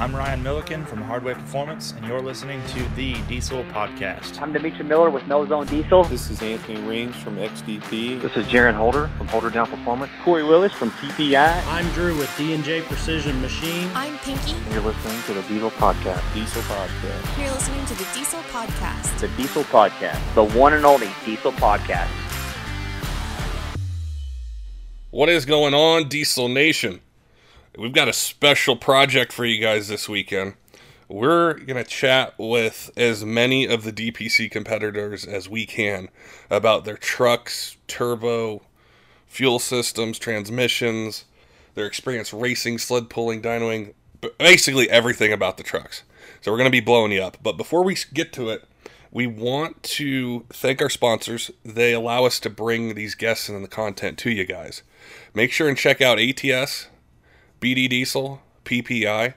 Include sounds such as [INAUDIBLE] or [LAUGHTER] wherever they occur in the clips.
I'm Ryan Milliken from Hardway Performance, and you're listening to the Diesel Podcast. I'm Demetri Miller with No Zone Diesel. This is Anthony Range from XDP. This is Jaron Holder from Holder Down Performance. Corey Willis from TPI. I'm Drew with D&J Precision Machine. I'm Pinky. And you're listening to the Diesel Podcast. Diesel Podcast. You're listening to the Diesel Podcast. The Diesel Podcast. The one and only Diesel Podcast. What is going on, Diesel Nation? We've got a special project for you guys this weekend. We're going to chat with as many of the DPC competitors as we can about their trucks, turbo, fuel systems, transmissions, their experience racing, sled pulling, dynoing, basically everything about the trucks. So we're going to be blowing you up. But before we get to it, we want to thank our sponsors. They allow us to bring these guests and the content to you guys. Make sure and check out ATS, BD Diesel, PPEI,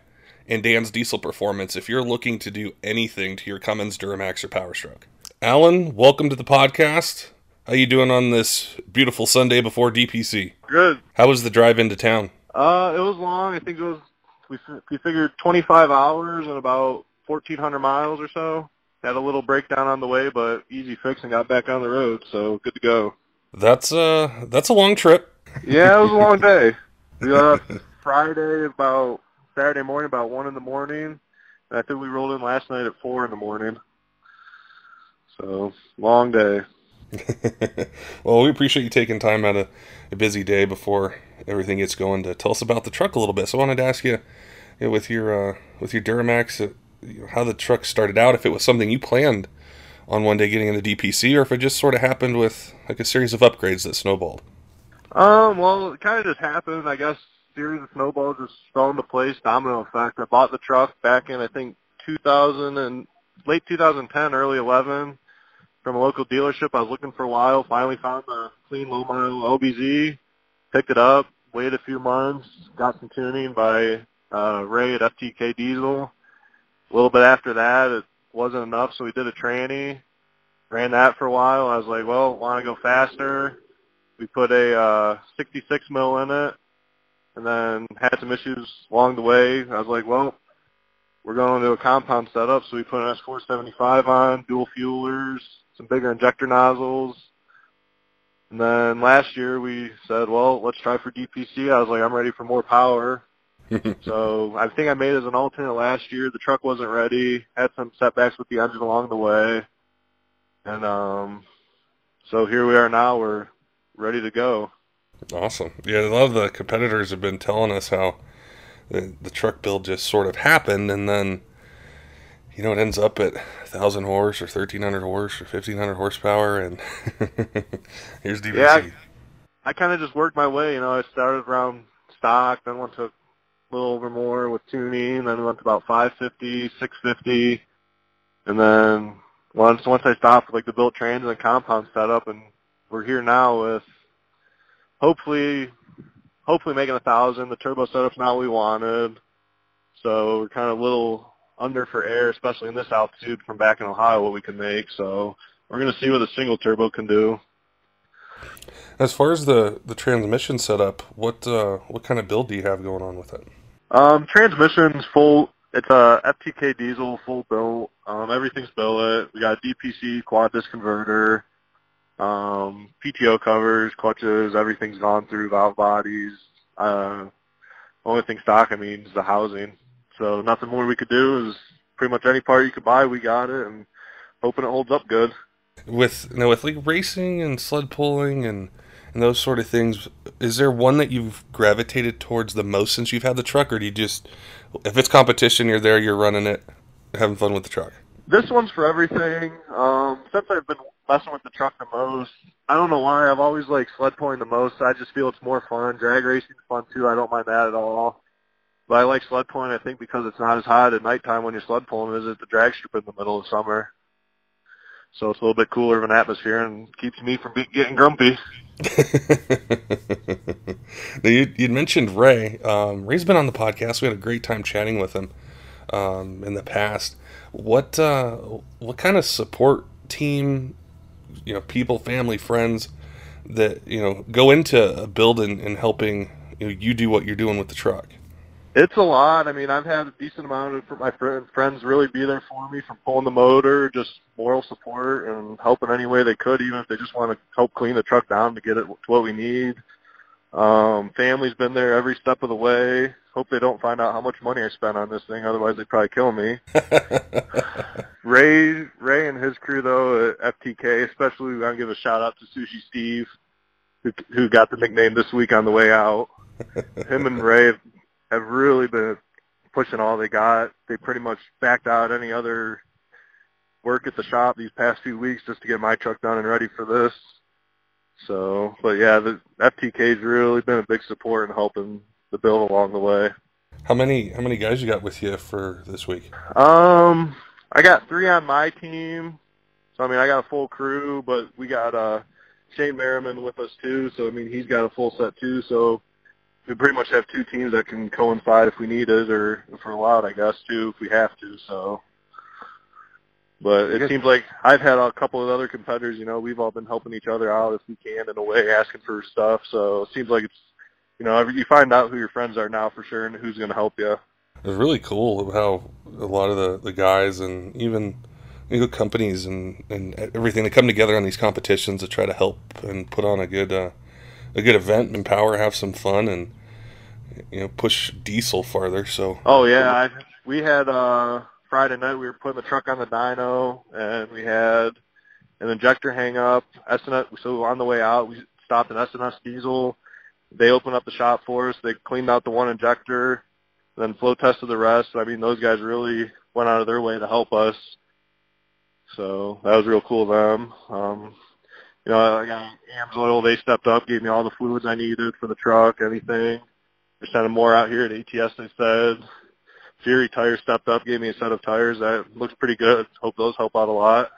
and Dan's Diesel Performance if you're looking to do anything to your Cummins, Duramax, or Powerstroke. Allan, welcome to the podcast. How you doing on this beautiful Sunday before DPC? Good. How was the drive into town? Uh, it was long. I think it was we we figured 25 hours and about 1,400 miles or so. Had a little breakdown on the way, but easy fix and got back on the road. So good to go. That's uh that's a long trip. Yeah, it was a long day. [LAUGHS] We left Friday about Saturday morning about one in the morning, and I think we rolled in last night at four in the morning. So long day. [LAUGHS] well, we appreciate you taking time out of a busy day before everything gets going to tell us about the truck a little bit. So I wanted to ask you, you know, with your uh, with your Duramax, uh, you know, how the truck started out. If it was something you planned on one day getting in the DPC, or if it just sort of happened with like a series of upgrades that snowballed. Um, well, it kind of just happened. I guess series of snowballs just fell into place, domino effect. I bought the truck back in I think 2000 and late 2010, early 11 from a local dealership. I was looking for a while. Finally found a clean low mile LBZ. Picked it up. Waited a few months. Got some tuning by uh, Ray at FTK Diesel. A little bit after that, it wasn't enough, so we did a tranny. Ran that for a while. I was like, well, want to go faster. We put a uh, 66 mil in it, and then had some issues along the way. I was like, well, we're going to a compound setup, so we put an S475 on, dual fuelers, some bigger injector nozzles. And then last year we said, well, let's try for DPC. I was like, I'm ready for more power. [LAUGHS] so I think I made it as an alternate last year. The truck wasn't ready. Had some setbacks with the engine along the way. And um so here we are now. We're ready to go. Awesome. Yeah, a lot of the competitors have been telling us how the, the truck build just sort of happened and then you know, it ends up at 1,000 horse or 1,300 horse or 1,500 horsepower, and [LAUGHS] here's DPC. Yeah, I, I kind of just worked my way. You know, I started around stock, then went to a little over more with tuning, then went to about 550, 650, and then once once I stopped like the built trans and compound setup, and we're here now with hopefully hopefully making a thousand. The turbo setup's not what we wanted, so we're kind of a little under for air, especially in this altitude from back in Ohio, what we can make. So we're going to see what a single turbo can do. As far as the, the transmission setup, what uh, what kind of build do you have going on with it? Um, transmission's full. It's a FTK diesel, full built. Um, everything's billet. We got a DPC quad disc converter, um, PTO covers, clutches. Everything's gone through valve bodies. Uh, only thing stock, I mean, is the housing. So nothing more we could do is pretty much any part you could buy, we got it, and hoping it holds up good. With you know, with like racing and sled pulling and and those sort of things, is there one that you've gravitated towards the most since you've had the truck, or do you just, if it's competition, you're there, you're running it, having fun with the truck? This one's for everything. Um, since I've been messing with the truck the most, I don't know why. I've always like sled pulling the most. I just feel it's more fun. Drag racing's fun too. I don't mind that at all. But I like sled pulling, I think, because it's not as hot at nighttime when you're sled pulling as at the drag strip in the middle of summer. So it's a little bit cooler of an atmosphere and keeps me from be- getting grumpy. [LAUGHS] now you you mentioned Ray. Um, Ray's been on the podcast. We had a great time chatting with him um, in the past. What uh, what kind of support team, you know, people, family, friends that you know go into a building and helping you, know, you do what you're doing with the truck? It's a lot. I mean, I've had a decent amount of my friend, friends really be there for me from pulling the motor, just moral support and helping any way they could, even if they just want to help clean the truck down to get it to what we need. Um, family's been there every step of the way. Hope they don't find out how much money I spent on this thing, otherwise they'd probably kill me. [LAUGHS] Ray, Ray and his crew though at FTK, especially we want to give a shout out to Sushi Steve, who, who got the nickname this week on the way out. [LAUGHS] Him and Ray have, have really been pushing all they got. They pretty much backed out any other work at the shop these past few weeks just to get my truck done and ready for this. So, but yeah, the FTK's really been a big support in helping the build along the way. How many how many guys you got with you for this week? Um, I got three on my team. So I mean, I got a full crew, but we got uh Shane Merriman with us too. So I mean, he's got a full set too. So we pretty much have two teams that can coincide if we need it, or if we're allowed, I guess, too, if we have to. So, but it seems like I've had a couple of other competitors. You know, we've all been helping each other out if we can in a way, asking for stuff. So it seems like it's, you know, you find out who your friends are now for sure and who's going to help you. It's really cool how a lot of the, the guys and even you know, companies and, and everything they come together on these competitions to try to help and put on a good uh, a good event, and empower, have some fun, and you know push diesel farther. So oh yeah, I, we had uh, Friday night we were putting the truck on the dyno, and we had an injector hang up. SNS, so on the way out we stopped an SNS diesel. They opened up the shop for us. They cleaned out the one injector, then flow tested the rest. I mean, those guys really went out of their way to help us. So that was real cool of them. Um, you know, I got AMSOIL. They stepped up, gave me all the fluids I needed for the truck, anything. They're sending more out here at ATS. They said Fury Tires stepped up, gave me a set of tires that looks pretty good. Hope those help out a lot.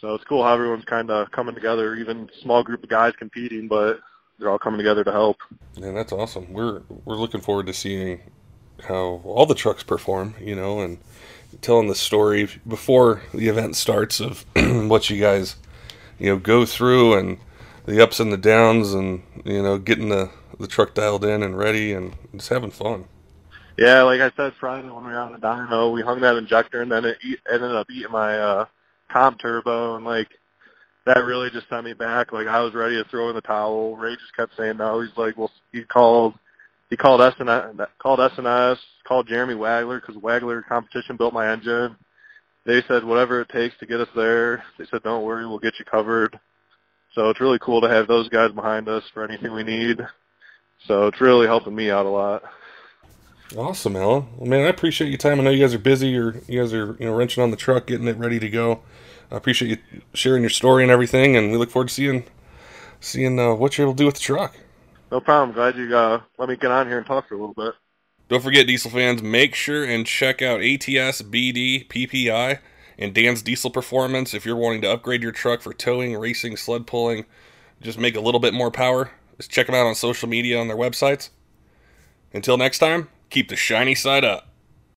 So it's cool how everyone's kind of coming together. Even small group of guys competing, but they're all coming together to help. Yeah, that's awesome. We're we're looking forward to seeing how all the trucks perform. You know, and telling the story before the event starts of [CLEARS THROAT] what you guys you know go through and the ups and the downs and you know getting the the truck dialed in and ready and just having fun. Yeah, like I said Friday when we were on the dyno, we hung that injector and then it eat, ended up eating my uh comp turbo and like that really just sent me back. Like I was ready to throw in the towel. Ray just kept saying no. He's like, well, he called, he called SNS, called SNS, called Jeremy Wagler because Wagler competition built my engine. They said whatever it takes to get us there. They said don't worry, we'll get you covered. So it's really cool to have those guys behind us for anything we need. So it's really helping me out a lot. Awesome, Allan. Well, man, I appreciate your time. I know you guys are busy. You're, you guys are, you know, wrenching on the truck, getting it ready to go. I appreciate you sharing your story and everything, and we look forward to seeing, seeing uh, what you're able to do with the truck. No problem. Glad you uh, let me get on here and talk for a little bit. Don't forget, diesel fans, make sure and check out ATS, BD, PPEI, and Dan's Diesel Performance if you're wanting to upgrade your truck for towing, racing, sled pulling, just make a little bit more power. Just check them out on social media on their websites. Until next time, keep the shiny side up.